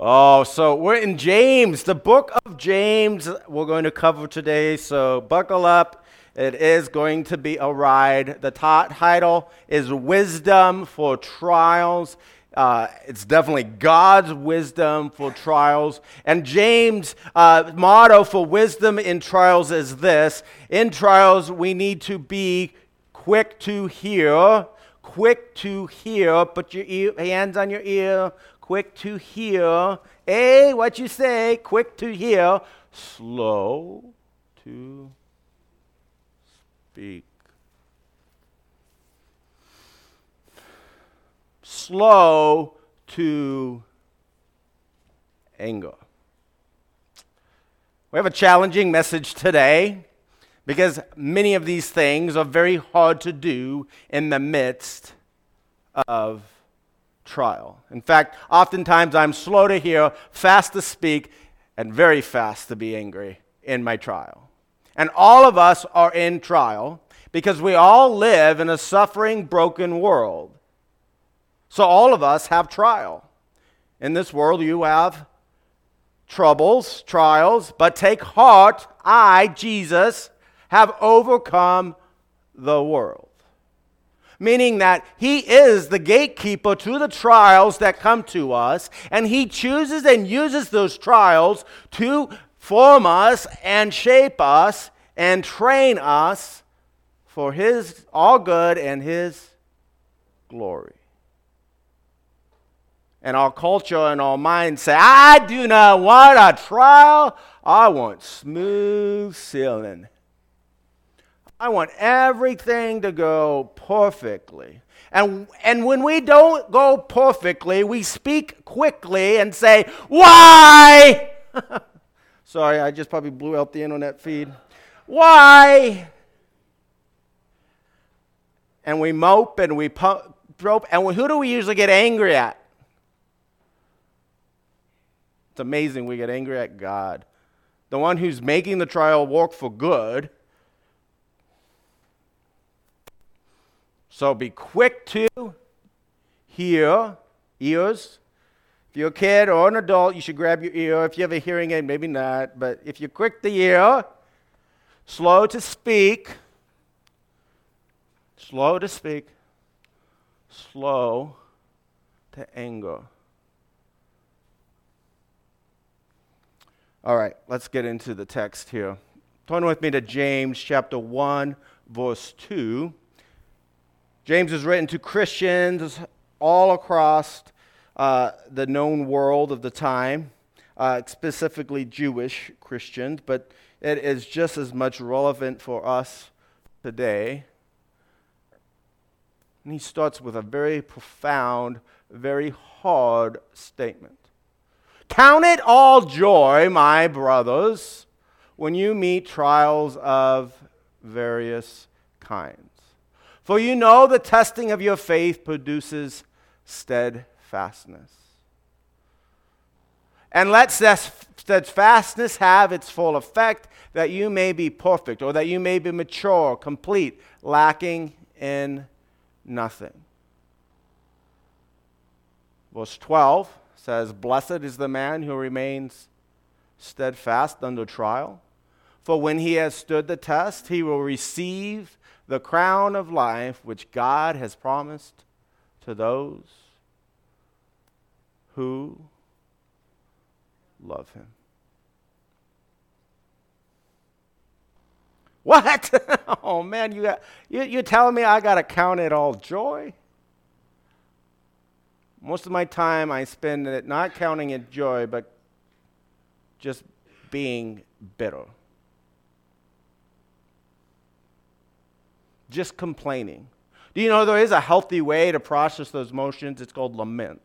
Oh, so we're in James, the book of James, we're going to cover today. So buckle up. It is going to be a ride. The t- title is Wisdom for Trials. Uh, it's definitely God's wisdom for trials. And James' uh, motto for wisdom in trials is this In trials, we need to be quick to hear, quick to hear. Put your hands on your ear, quick to hear. A, what you say, quick to hear, slow to speak. Slow to anger. We have a challenging message today because many of these things are very hard to do in the midst of trial. In fact, oftentimes I'm slow to hear, fast to speak, and very fast to be angry in my trial. And all of us are in trial because we all live in a suffering, broken world. So all of us have trial. In this world, you have troubles, trials, but take heart, I, Jesus, have overcome the world meaning that He is the gatekeeper to the trials that come to us, and He chooses and uses those trials to form us and shape us and train us for His all good and His glory. And our culture and our minds say, I do not want a trial, I want smooth sailing. I want everything to go perfectly. And, and when we don't go perfectly, we speak quickly and say, Why? Sorry, I just probably blew out the internet feed. Why? And we mope and we pump, and who do we usually get angry at? It's amazing we get angry at God, the one who's making the trial work for good So be quick to hear, ears. If you're a kid or an adult, you should grab your ear. If you have a hearing aid, maybe not. But if you're quick to hear, slow to speak, slow to speak, slow to anger. All right, let's get into the text here. Turn with me to James chapter 1, verse 2. James is written to Christians all across uh, the known world of the time, uh, specifically Jewish Christians, but it is just as much relevant for us today. And he starts with a very profound, very hard statement. Count it all joy, my brothers, when you meet trials of various kinds for you know the testing of your faith produces steadfastness. And let steadfastness have its full effect, that you may be perfect, or that you may be mature, complete, lacking in nothing. Verse 12 says, Blessed is the man who remains steadfast under trial, for when he has stood the test, he will receive the crown of life which God has promised to those who love him. What? oh man, you got you, you're telling me I gotta count it all joy? Most of my time I spend it not counting it joy, but just being bitter. Just complaining. Do you know there is a healthy way to process those emotions? It's called lament.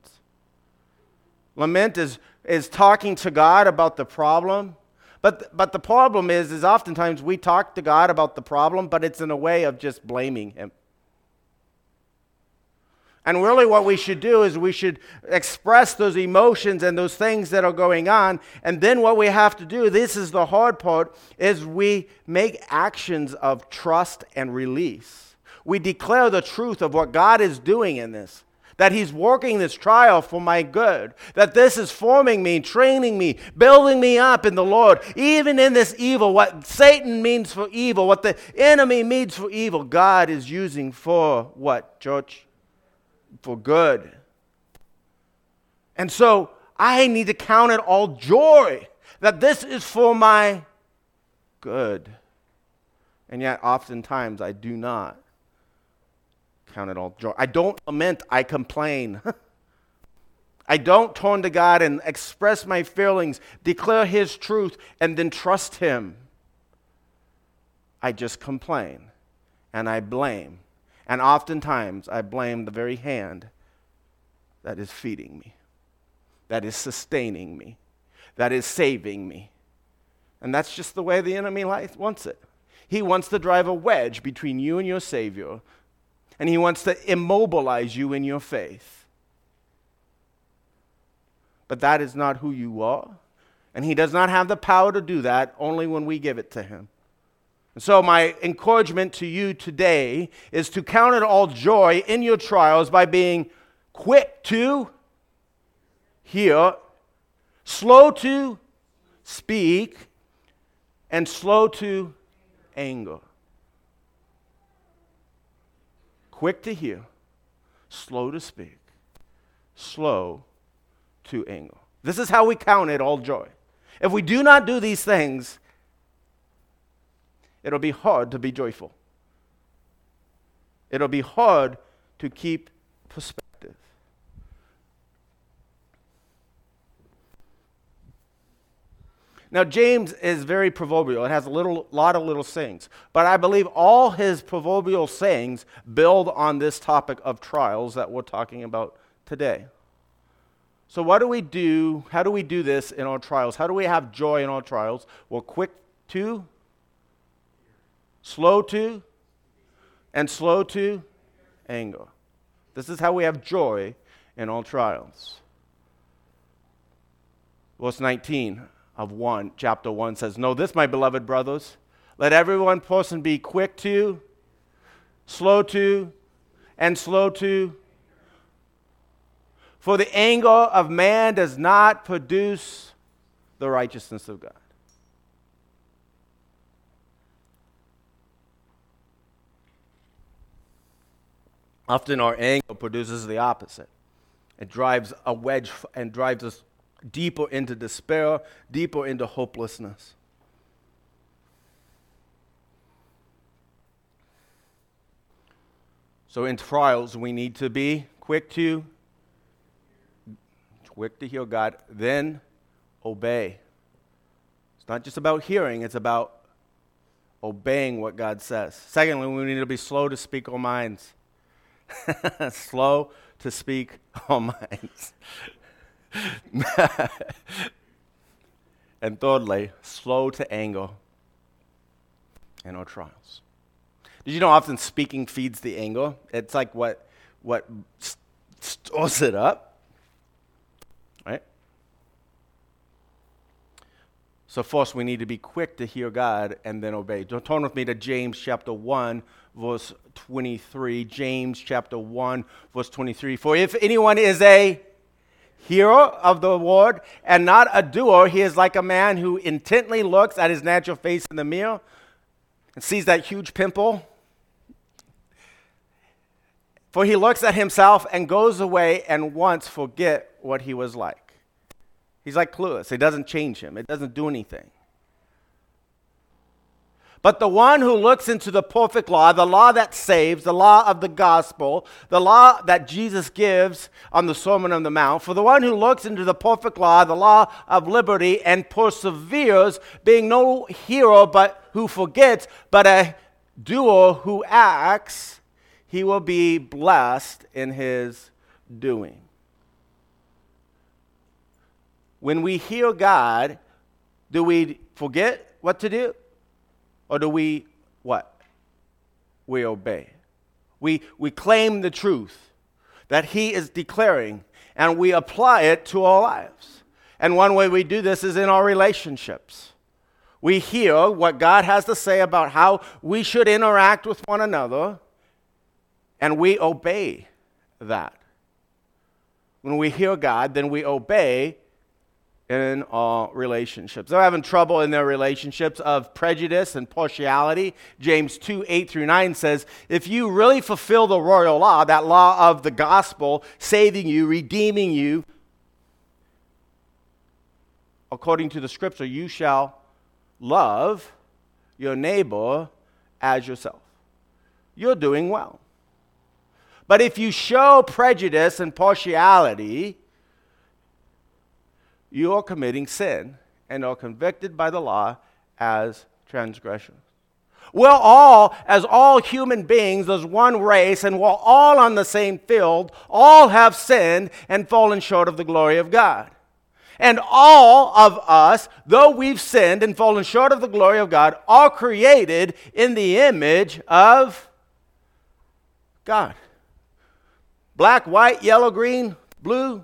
Lament is, is talking to God about the problem. But, but the problem is, is oftentimes we talk to God about the problem, but it's in a way of just blaming Him. And really, what we should do is we should express those emotions and those things that are going on. And then, what we have to do, this is the hard part, is we make actions of trust and release. We declare the truth of what God is doing in this. that He's working this trial for my good, that this is forming me, training me, building me up in the Lord. Even in this evil, what Satan means for evil, what the enemy means for evil, God is using for what, church? For good. And so I need to count it all joy that this is for my good. And yet, oftentimes, I do not count it all joy. I don't lament, I complain. I don't turn to God and express my feelings, declare His truth, and then trust Him. I just complain and I blame. And oftentimes I blame the very hand that is feeding me, that is sustaining me, that is saving me. And that's just the way the enemy wants it. He wants to drive a wedge between you and your Savior and he wants to immobilize you in your faith. But that is not who you are. And he does not have the power to do that only when we give it to him. And so, my encouragement to you today is to count it all joy in your trials by being quick to hear, slow to speak, and slow to anger. quick to hear, slow to speak, slow to anger. This is how we count it all joy. If we do not do these things, it'll be hard to be joyful. It'll be hard to keep perspective. Now, James is very proverbial. It has a little, lot of little sayings. But I believe all his proverbial sayings build on this topic of trials that we're talking about today. So, what do we do? How do we do this in our trials? How do we have joy in our trials? We're quick to, slow to, and slow to anger. This is how we have joy in all trials. Verse 19 of 1, chapter 1 says, Know this, my beloved brothers. Let every one person be quick to, slow to, and slow to. For the anger of man does not produce the righteousness of God. Often our anger produces the opposite. It drives a wedge and drives us deeper into despair, deeper into hopelessness. So in trials, we need to be quick to quick to hear God, then obey. It's not just about hearing, it's about obeying what God says. Secondly, we need to be slow to speak our minds. slow to speak our minds. and thirdly, slow to anger in our trials. Did you know often speaking feeds the anger? It's like what, what stores it up, So, first, we need to be quick to hear God and then obey. Don't turn with me to James chapter 1, verse 23. James chapter 1, verse 23. For if anyone is a hearer of the word and not a doer, he is like a man who intently looks at his natural face in the mirror and sees that huge pimple. For he looks at himself and goes away and once forget what he was like. He's like clueless. It doesn't change him. It doesn't do anything. But the one who looks into the perfect law, the law that saves, the law of the gospel, the law that Jesus gives on the Sermon on the Mount, for the one who looks into the perfect law, the law of liberty, and perseveres, being no hero but who forgets, but a doer who acts, he will be blessed in his doing. When we hear God, do we forget what to do? Or do we what? We obey. We, we claim the truth that He is declaring and we apply it to our lives. And one way we do this is in our relationships. We hear what God has to say about how we should interact with one another, and we obey that. when we hear God, then we obey in all relationships. They're having trouble in their relationships of prejudice and partiality. James 2 8 through 9 says, If you really fulfill the royal law, that law of the gospel, saving you, redeeming you, according to the scripture, you shall love your neighbor as yourself. You're doing well. But if you show prejudice and partiality, you are committing sin and are convicted by the law as transgression. We're all, as all human beings, as one race, and we're all on the same field, all have sinned and fallen short of the glory of God. And all of us, though we've sinned and fallen short of the glory of God, are created in the image of God. Black, white, yellow, green, blue,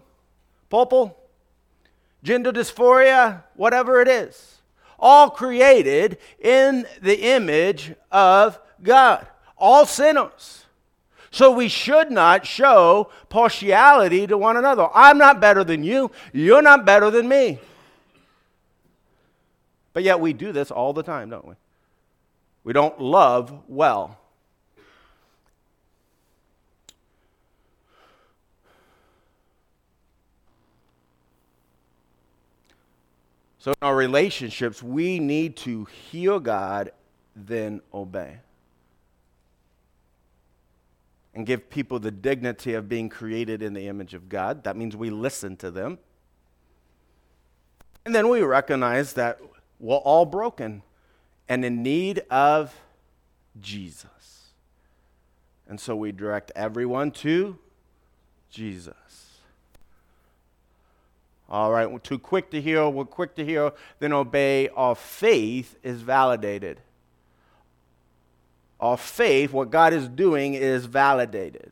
purple, gender dysphoria, whatever it is. All created in the image of God. All sinners. So we should not show partiality to one another. I'm not better than you. You're not better than me. But yet we do this all the time, don't we? We don't love well. So, in our relationships, we need to hear God, then obey. And give people the dignity of being created in the image of God. That means we listen to them. And then we recognize that we're all broken and in need of Jesus. And so we direct everyone to Jesus. All right, we're too quick to hear, we're quick to hear, then obey. Our faith is validated. Our faith, what God is doing, is validated.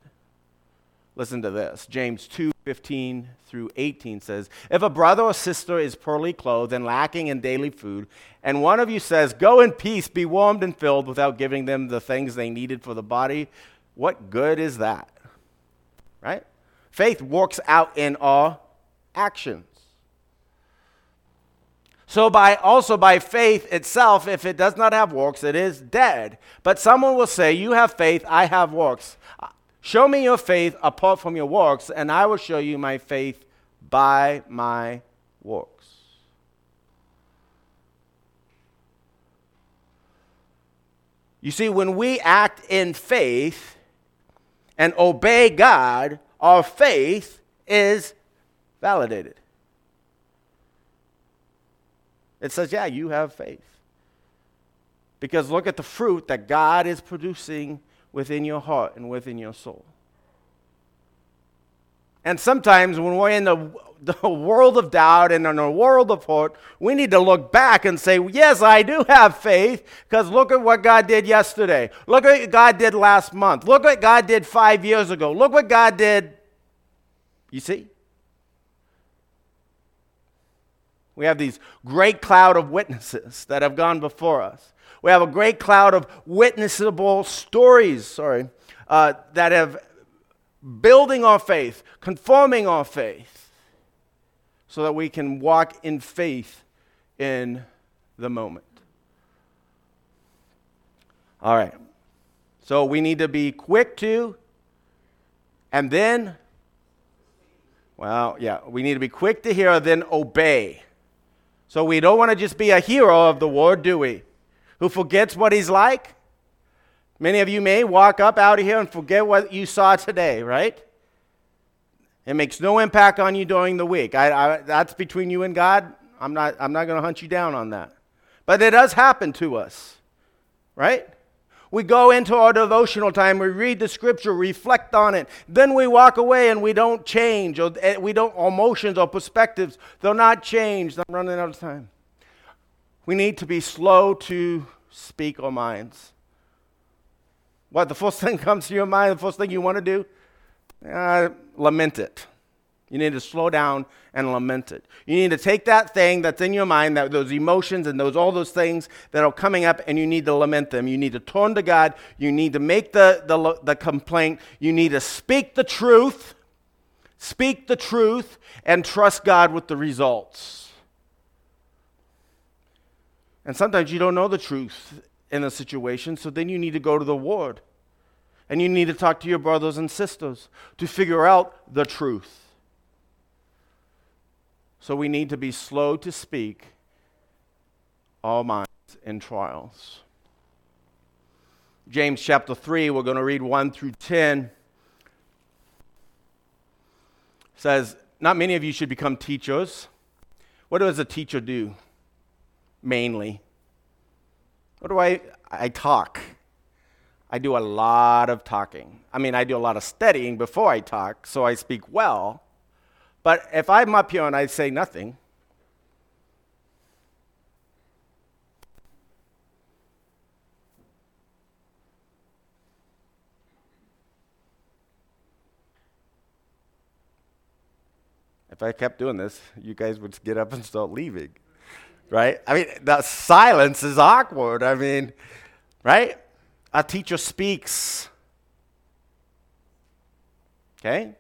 Listen to this. James 2 15 through 18 says, If a brother or sister is poorly clothed and lacking in daily food, and one of you says, Go in peace, be warmed and filled, without giving them the things they needed for the body, what good is that? Right? Faith works out in our actions. So by also by faith itself, if it does not have works, it is dead. But someone will say, You have faith, I have works. Show me your faith apart from your works, and I will show you my faith by my works. You see, when we act in faith and obey God, our faith is validated. It says, yeah, you have faith. Because look at the fruit that God is producing within your heart and within your soul. And sometimes when we're in the, the world of doubt and in a world of hope, we need to look back and say, Yes, I do have faith, because look at what God did yesterday. Look at what God did last month. Look what God did five years ago. Look what God did. You see? We have these great cloud of witnesses that have gone before us. We have a great cloud of witnessable stories, sorry, uh, that have building our faith, conforming our faith, so that we can walk in faith in the moment. All right. So we need to be quick to, and then, well, yeah, we need to be quick to hear, then obey. So we don't want to just be a hero of the war, do we? Who forgets what he's like? Many of you may walk up out of here and forget what you saw today, right? It makes no impact on you during the week. I, I, that's between you and God. I'm not, I'm not going to hunt you down on that. But it does happen to us, right? We go into our devotional time, we read the scripture, reflect on it. Then we walk away and we don't change, or eh, we don't, our emotions or perspectives, they're not changed. I'm running out of time. We need to be slow to speak our minds. What, the first thing comes to your mind, the first thing you want to do? Uh, lament it. You need to slow down and lament it. You need to take that thing that's in your mind, that those emotions and those all those things that are coming up, and you need to lament them. You need to turn to God. You need to make the, the, the complaint. You need to speak the truth. Speak the truth and trust God with the results. And sometimes you don't know the truth in a situation, so then you need to go to the Word. And you need to talk to your brothers and sisters to figure out the truth. So we need to be slow to speak, all minds in trials. James chapter 3, we're going to read 1 through 10. Says, Not many of you should become teachers. What does a teacher do? Mainly. What do I? I talk. I do a lot of talking. I mean, I do a lot of studying before I talk, so I speak well. But if I'm up here and I say nothing, if I kept doing this, you guys would get up and start leaving. Right? I mean, the silence is awkward. I mean, right? A teacher speaks. Okay?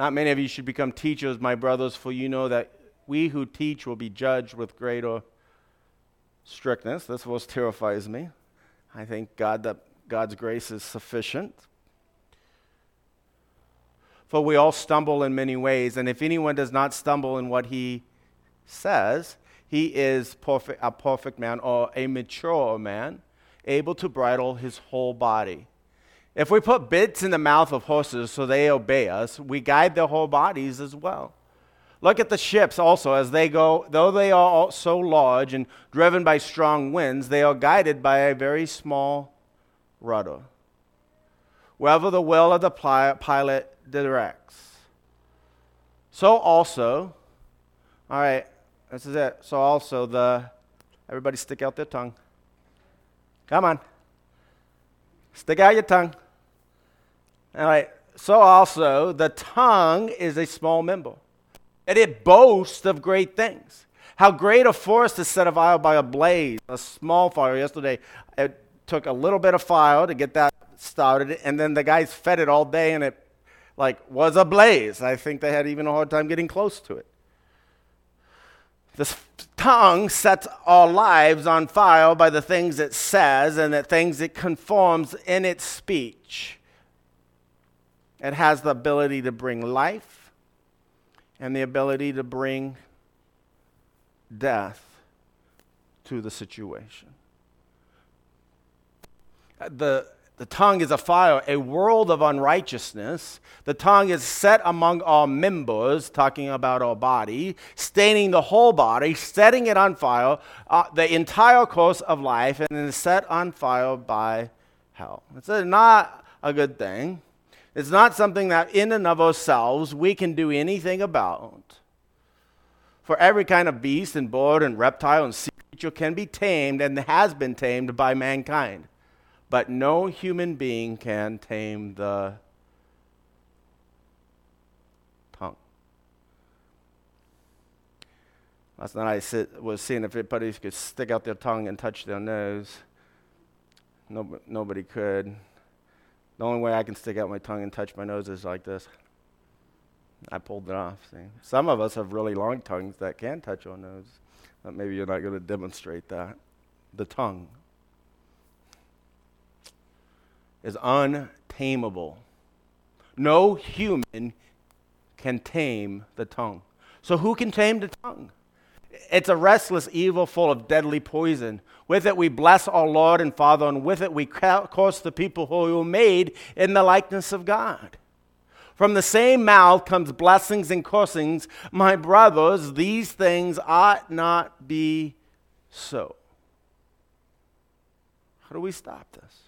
Not many of you should become teachers, my brothers, for you know that we who teach will be judged with greater strictness. This verse terrifies me. I think God that God's grace is sufficient. For we all stumble in many ways, and if anyone does not stumble in what he says, he is perfect, a perfect man or a mature man, able to bridle his whole body. If we put bits in the mouth of horses so they obey us, we guide their whole bodies as well. Look at the ships also as they go, though they are so large and driven by strong winds, they are guided by a very small rudder. Wherever the will of the pilot directs. So also, all right, this is it. So also the, everybody stick out their tongue. Come on. Stick out your tongue. All right. So also, the tongue is a small member, and it boasts of great things. How great a forest is set afire by a blaze, a small fire. Yesterday, it took a little bit of fire to get that started, and then the guys fed it all day, and it like was ablaze. I think they had even a hard time getting close to it. This tongue sets our lives on fire by the things it says and the things it conforms in its speech. It has the ability to bring life and the ability to bring death to the situation. The the tongue is a fire, a world of unrighteousness. The tongue is set among our members, talking about our body, staining the whole body, setting it on fire, uh, the entire course of life, and then set on fire by hell. It's not a good thing. It's not something that in and of ourselves we can do anything about. For every kind of beast and bird and reptile and sea creature can be tamed and has been tamed by mankind but no human being can tame the tongue. Last night I sit, was seeing if anybody could stick out their tongue and touch their nose. Nobody, nobody could. The only way I can stick out my tongue and touch my nose is like this. I pulled it off. See? Some of us have really long tongues that can touch our nose, but maybe you're not going to demonstrate that. The tongue is untamable. No human can tame the tongue. So, who can tame the tongue? It's a restless evil full of deadly poison. With it we bless our Lord and Father, and with it we curse the people who were made in the likeness of God. From the same mouth comes blessings and cursings. My brothers, these things ought not be so. How do we stop this?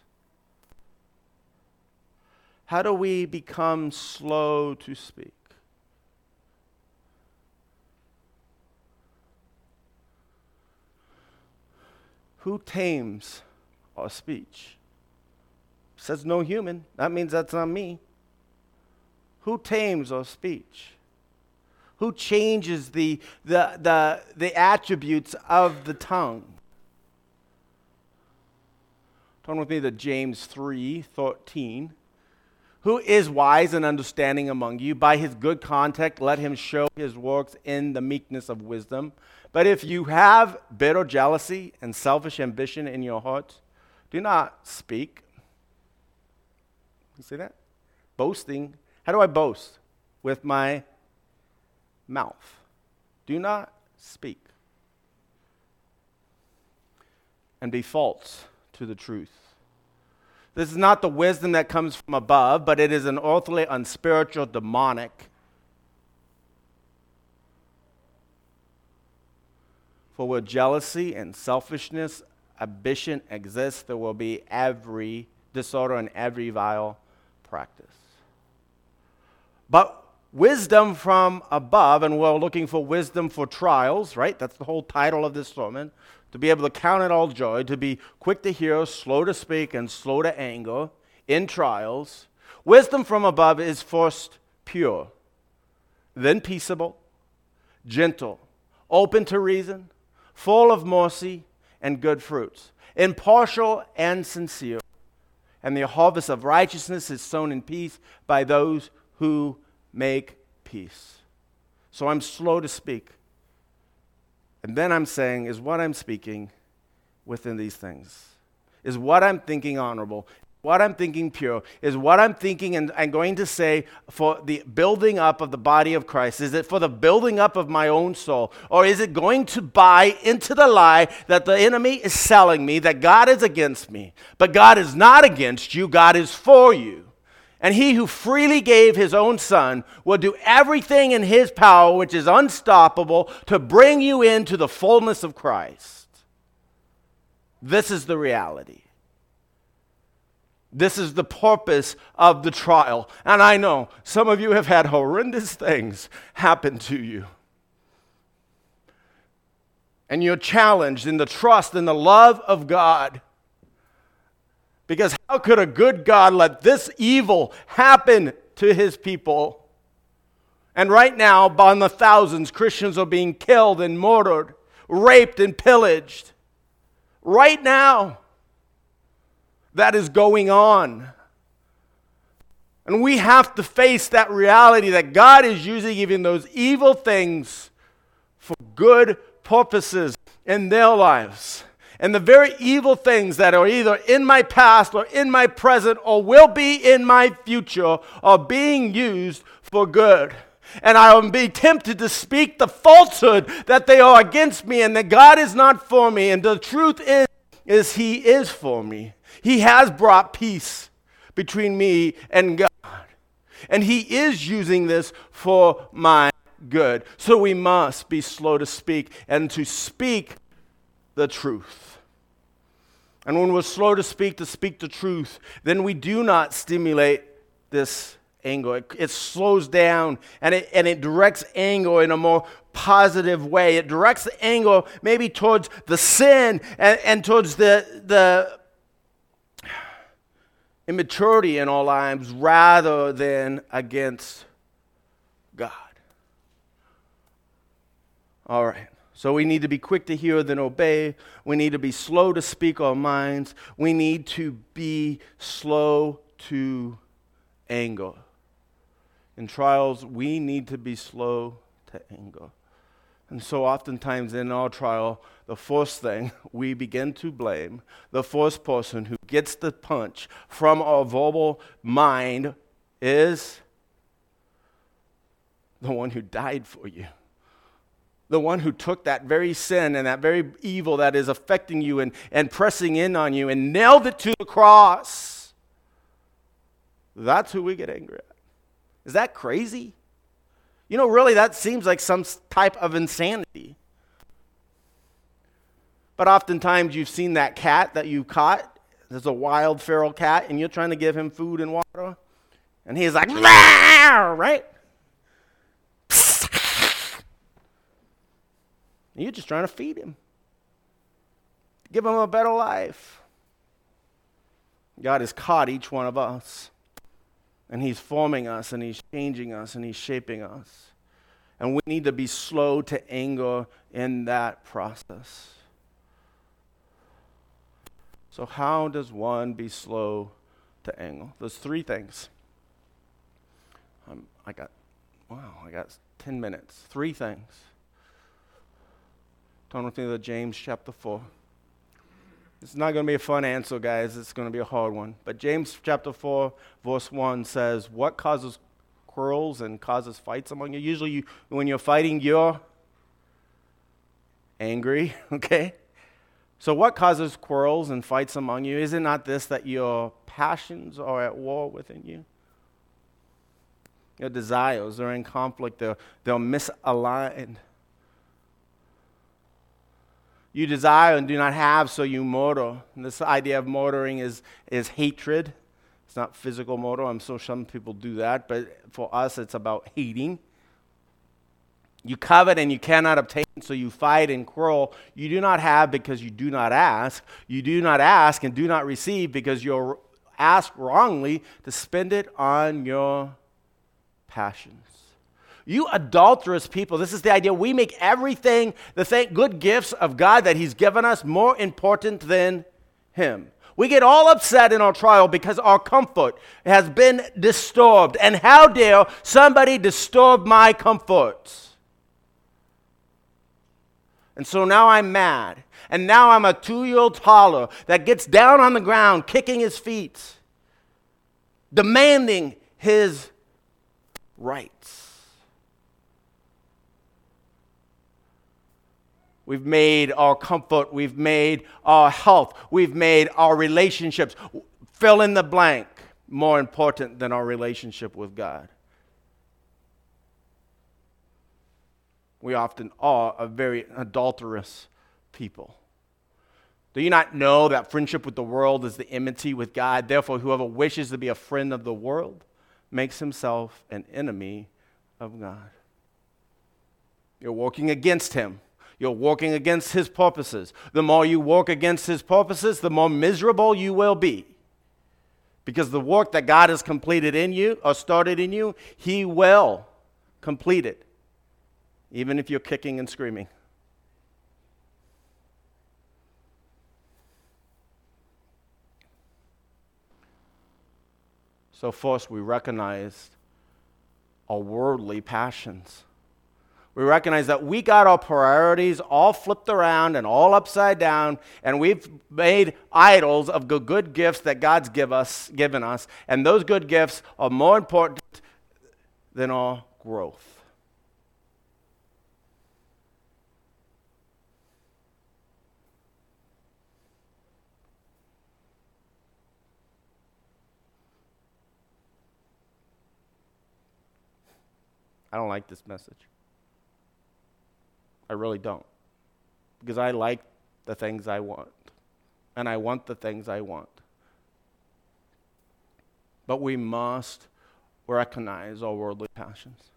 How do we become slow to speak? Who tames our speech? Says no human. That means that's not me. Who tames our speech? Who changes the, the, the, the attributes of the tongue? Turn with me to James 3 13. who is wise and understanding among you? By his good conduct, let him show his works in the meekness of wisdom. But if you have bitter jealousy and selfish ambition in your heart, do not speak. You see that? Boasting. How do I boast? With my mouth. Do not speak. And be false to the truth. This is not the wisdom that comes from above, but it is an earthly, unspiritual, demonic. For where jealousy and selfishness, ambition exists, there will be every disorder and every vile practice. But wisdom from above, and we're looking for wisdom for trials, right? That's the whole title of this sermon to be able to count it all joy, to be quick to hear, slow to speak, and slow to anger in trials. Wisdom from above is first pure, then peaceable, gentle, open to reason, full of mercy and good fruits, impartial and sincere. And the harvest of righteousness is sown in peace by those who make peace. So I'm slow to speak and then I'm saying, is what I'm speaking within these things? Is what I'm thinking honorable? What I'm thinking pure? Is what I'm thinking and, and going to say for the building up of the body of Christ? Is it for the building up of my own soul? Or is it going to buy into the lie that the enemy is selling me, that God is against me? But God is not against you, God is for you. And he who freely gave his own son will do everything in his power, which is unstoppable, to bring you into the fullness of Christ. This is the reality. This is the purpose of the trial. And I know some of you have had horrendous things happen to you. And you're challenged in the trust and the love of God because how could a good God let this evil happen to his people? And right now, by the thousands, Christians are being killed and murdered, raped and pillaged. Right now, that is going on. And we have to face that reality that God is using even those evil things for good purposes in their lives. And the very evil things that are either in my past or in my present or will be in my future are being used for good. And I will be tempted to speak the falsehood that they are against me and that God is not for me. And the truth is, is He is for me. He has brought peace between me and God. And He is using this for my good. So we must be slow to speak and to speak the truth. And when we're slow to speak, to speak the truth, then we do not stimulate this anger. It, it, slows down and it, and it directs anger in a more positive way. It directs the anger maybe towards the sin and, and towards the, the immaturity in our lives rather than against God. All right. So we need to be quick to hear, then obey. We need to be slow to speak our minds. We need to be slow to anger. In trials, we need to be slow to anger. And so, oftentimes in our trial, the first thing we begin to blame, the first person who gets the punch from our verbal mind is the one who died for you the one who took that very sin and that very evil that is affecting you and, and pressing in on you and nailed it to the cross. That's who we get angry at. Is that crazy? You know, really, that seems like some type of insanity. But oftentimes you've seen that cat that you caught. There's a wild feral cat, and you're trying to give him food and water. And he's like, right? And you're just trying to feed him, give him a better life. God has caught each one of us, and He's forming us, and He's changing us, and He's shaping us. And we need to be slow to anger in that process. So, how does one be slow to anger? There's three things. Um, I got, wow, I got 10 minutes. Three things. Turn with me to James chapter 4. It's not going to be a fun answer, guys. It's going to be a hard one. But James chapter 4, verse 1 says, What causes quarrels and causes fights among you? Usually, you, when you're fighting, you're angry, okay? So, what causes quarrels and fights among you? Is it not this that your passions are at war within you? Your desires are in conflict, they're, they're misaligned. You desire and do not have, so you murder. And this idea of murdering is, is hatred. It's not physical murder. I'm sure some people do that, but for us, it's about hating. You covet and you cannot obtain, so you fight and quarrel. You do not have because you do not ask. You do not ask and do not receive because you're asked wrongly to spend it on your passions. You adulterous people, this is the idea. We make everything, the thank good gifts of God that He's given us, more important than Him. We get all upset in our trial because our comfort has been disturbed. And how dare somebody disturb my comfort? And so now I'm mad. And now I'm a two year old toddler that gets down on the ground, kicking his feet, demanding his rights. We've made our comfort, we've made our health, we've made our relationships, fill in the blank, more important than our relationship with God. We often are a very adulterous people. Do you not know that friendship with the world is the enmity with God? Therefore, whoever wishes to be a friend of the world makes himself an enemy of God. You're working against him. You're working against his purposes. The more you work against his purposes, the more miserable you will be. Because the work that God has completed in you or started in you, he will complete it even if you're kicking and screaming. So, first, we recognize our worldly passions. We recognize that we got our priorities all flipped around and all upside down, and we've made idols of the good gifts that God's give us, given us, and those good gifts are more important than our growth. I don't like this message. I really don't. Because I like the things I want. And I want the things I want. But we must recognize our worldly passions.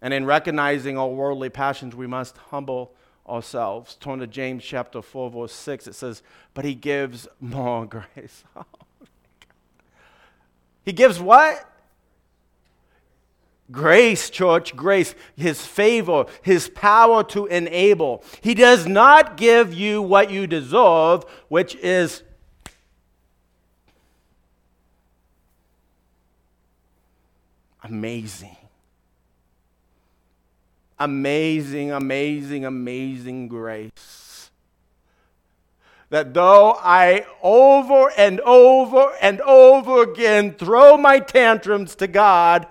And in recognizing our worldly passions, we must humble ourselves. Turn to James chapter 4, verse 6. It says, But he gives more grace. Oh, he gives what? Grace, church, grace, His favor, His power to enable. He does not give you what you deserve, which is amazing. Amazing, amazing, amazing grace. That though I over and over and over again throw my tantrums to God,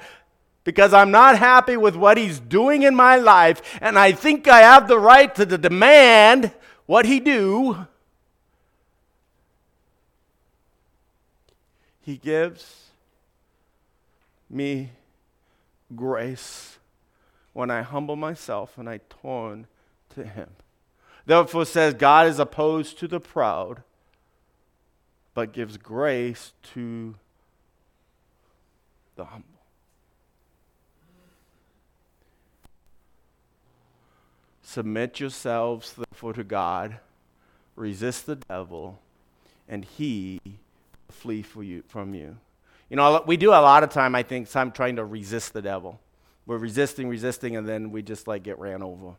because I'm not happy with what he's doing in my life, and I think I have the right to demand what he do. He gives me grace when I humble myself and I turn to him. Therefore says God is opposed to the proud, but gives grace to the humble. Submit yourselves, therefore, to God. Resist the devil, and he will flee for you, from you. You know, we do a lot of time, I think, time trying to resist the devil. We're resisting, resisting, and then we just like get ran over.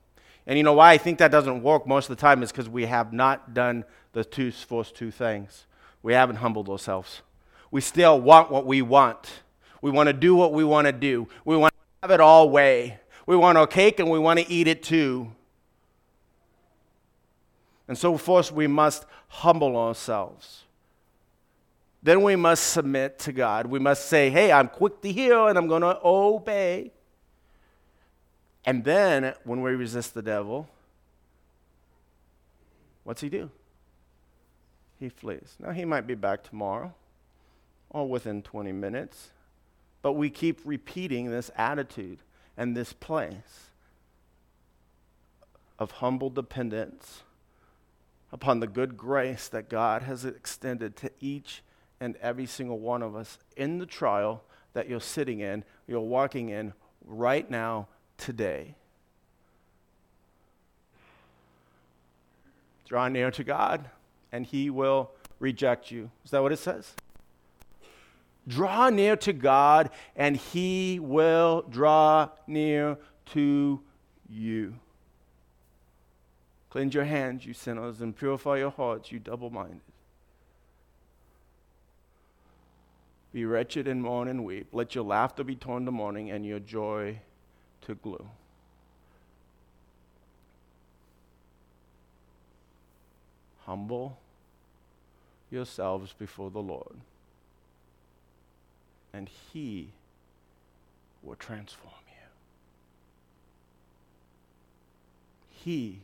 And you know why I think that doesn't work most of the time is because we have not done the two first two things. We haven't humbled ourselves. We still want what we want. We want to do what we want to do. We want to have it all way. We want our cake and we want to eat it too. And so, first, we must humble ourselves. Then we must submit to God. We must say, hey, I'm quick to hear and I'm going to obey. And then, when we resist the devil, what's he do? He flees. Now, he might be back tomorrow or within 20 minutes, but we keep repeating this attitude and this place of humble dependence upon the good grace that God has extended to each and every single one of us in the trial that you're sitting in, you're walking in right now, today. Draw near to God, and He will reject you. Is that what it says? Draw near to God, and He will draw near to you. Cleanse your hands, you sinners, and purify your hearts, you double minded. Be wretched and mourn and weep. Let your laughter be torn to mourning and your joy to gloom. Humble yourselves before the Lord, and He will transform you. He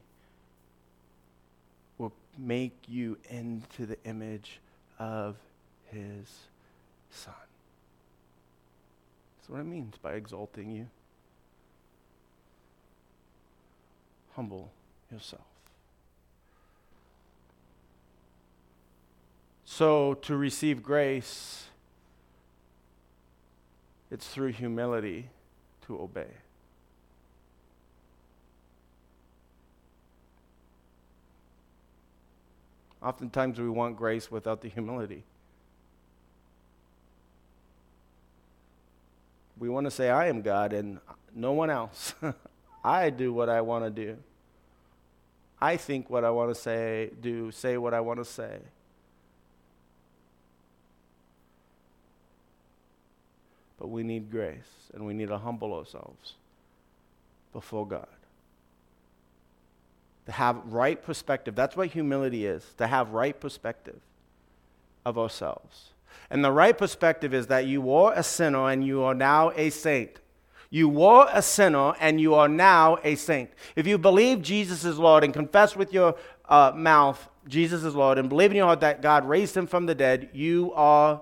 make you into the image of His Son. That's what it means by exalting you. Humble yourself. So, to receive grace, it's through humility to obey. Oftentimes, we want grace without the humility. We want to say, I am God and no one else. I do what I want to do. I think what I want to say, do, say what I want to say. But we need grace and we need to humble ourselves before God to have right perspective. That's what humility is, to have right perspective of ourselves. And the right perspective is that you were a sinner and you are now a saint. You were a sinner and you are now a saint. If you believe Jesus is Lord and confess with your uh, mouth Jesus is Lord and believe in your heart that God raised him from the dead, you are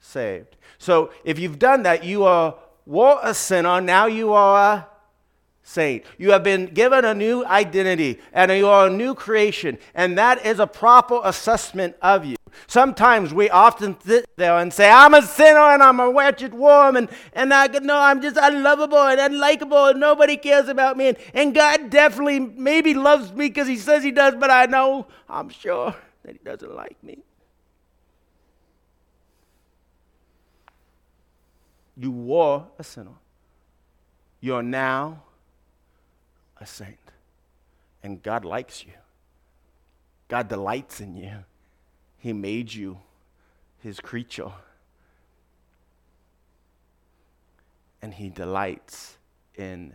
saved. So if you've done that, you are were a sinner, now you are a saint. You have been given a new identity and you are a new creation, and that is a proper assessment of you. Sometimes we often sit there and say, I'm a sinner and I'm a wretched worm and, I know I'm just unlovable and unlikable and nobody cares about me. And, and God definitely maybe loves me because he says he does, but I know, I'm sure that he doesn't like me. You were a sinner. You're now a saint. And God likes you. God delights in you. He made you his creature. And he delights in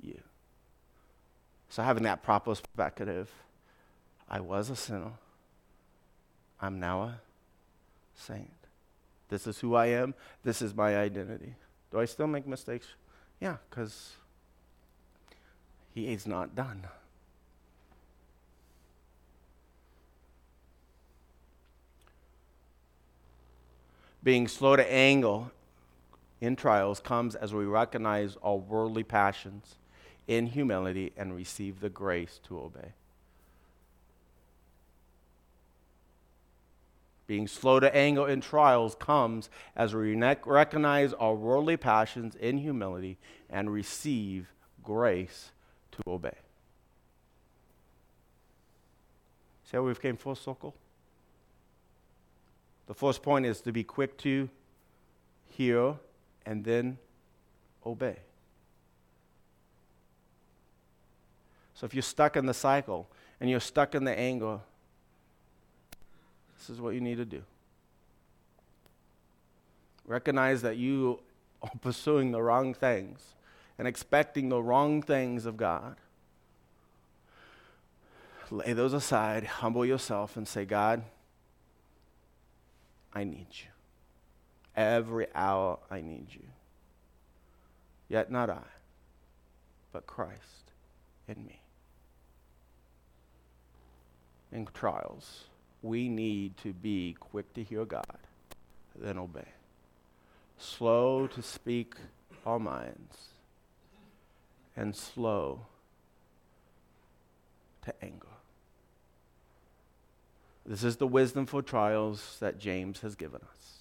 you. So, having that proper perspective, I was a sinner. I'm now a saint. This is who I am. This is my identity. Do I still make mistakes? Yeah, because he is not done. Being slow to anger in trials comes as we recognize our worldly passions in humility and receive the grace to obey. Being slow to anger in trials comes as we recognize our worldly passions in humility and receive grace to obey. See how we've came full circle? The first point is to be quick to hear and then obey. So if you're stuck in the cycle and you're stuck in the anger, this is what you need to do. Recognize that you are pursuing the wrong things and expecting the wrong things of God. Lay those aside, humble yourself, and say, God, I need you. Every hour I need you. Yet not I, but Christ in me. In trials, we need to be quick to hear God, then obey. Slow to speak our minds, and slow to anger. This is the wisdom for trials that James has given us.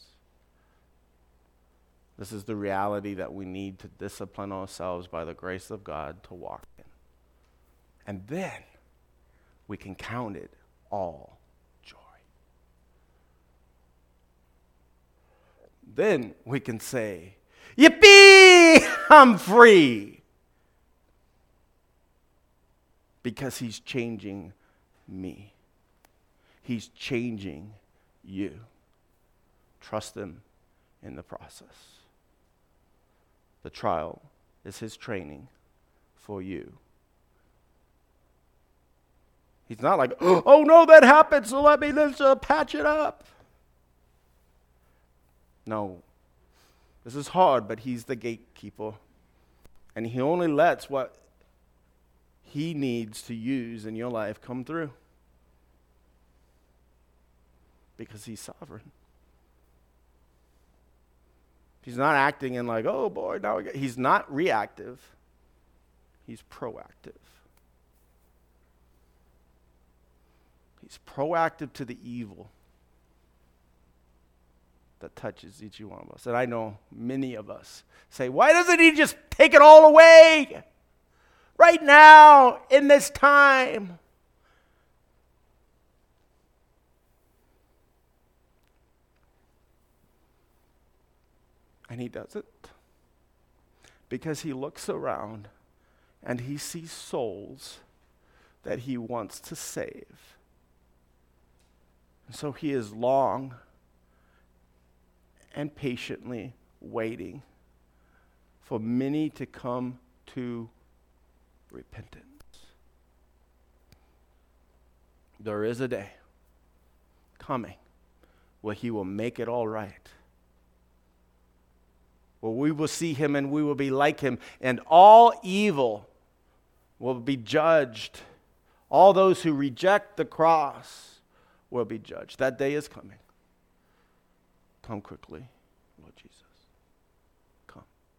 This is the reality that we need to discipline ourselves by the grace of God to walk in. And then we can count it all joy. Then we can say, Yippee! I'm free. Because he's changing me. He's changing you. Trust Him in the process. The trial is His training for you. He's not like, oh no, that happened, so let me let's uh, patch it up. No. This is hard, but he's the gatekeeper. And he only lets what he needs to use in your life come through because he's sovereign. He's not acting in like, oh boy, now he's not reactive. He's proactive. He's proactive to the evil that touches each one of us. And I know many of us say, why doesn't he just take it all away? Right now, in this time. And he does it Because he looks around and he sees souls that he wants to save. And so he is long and patiently waiting for many to come to repentance. There is a day coming where he will make it all right where we will see him and we will be like him, and all evil will be judged. All those who reject the cross will be judged. That day is coming. Come quickly.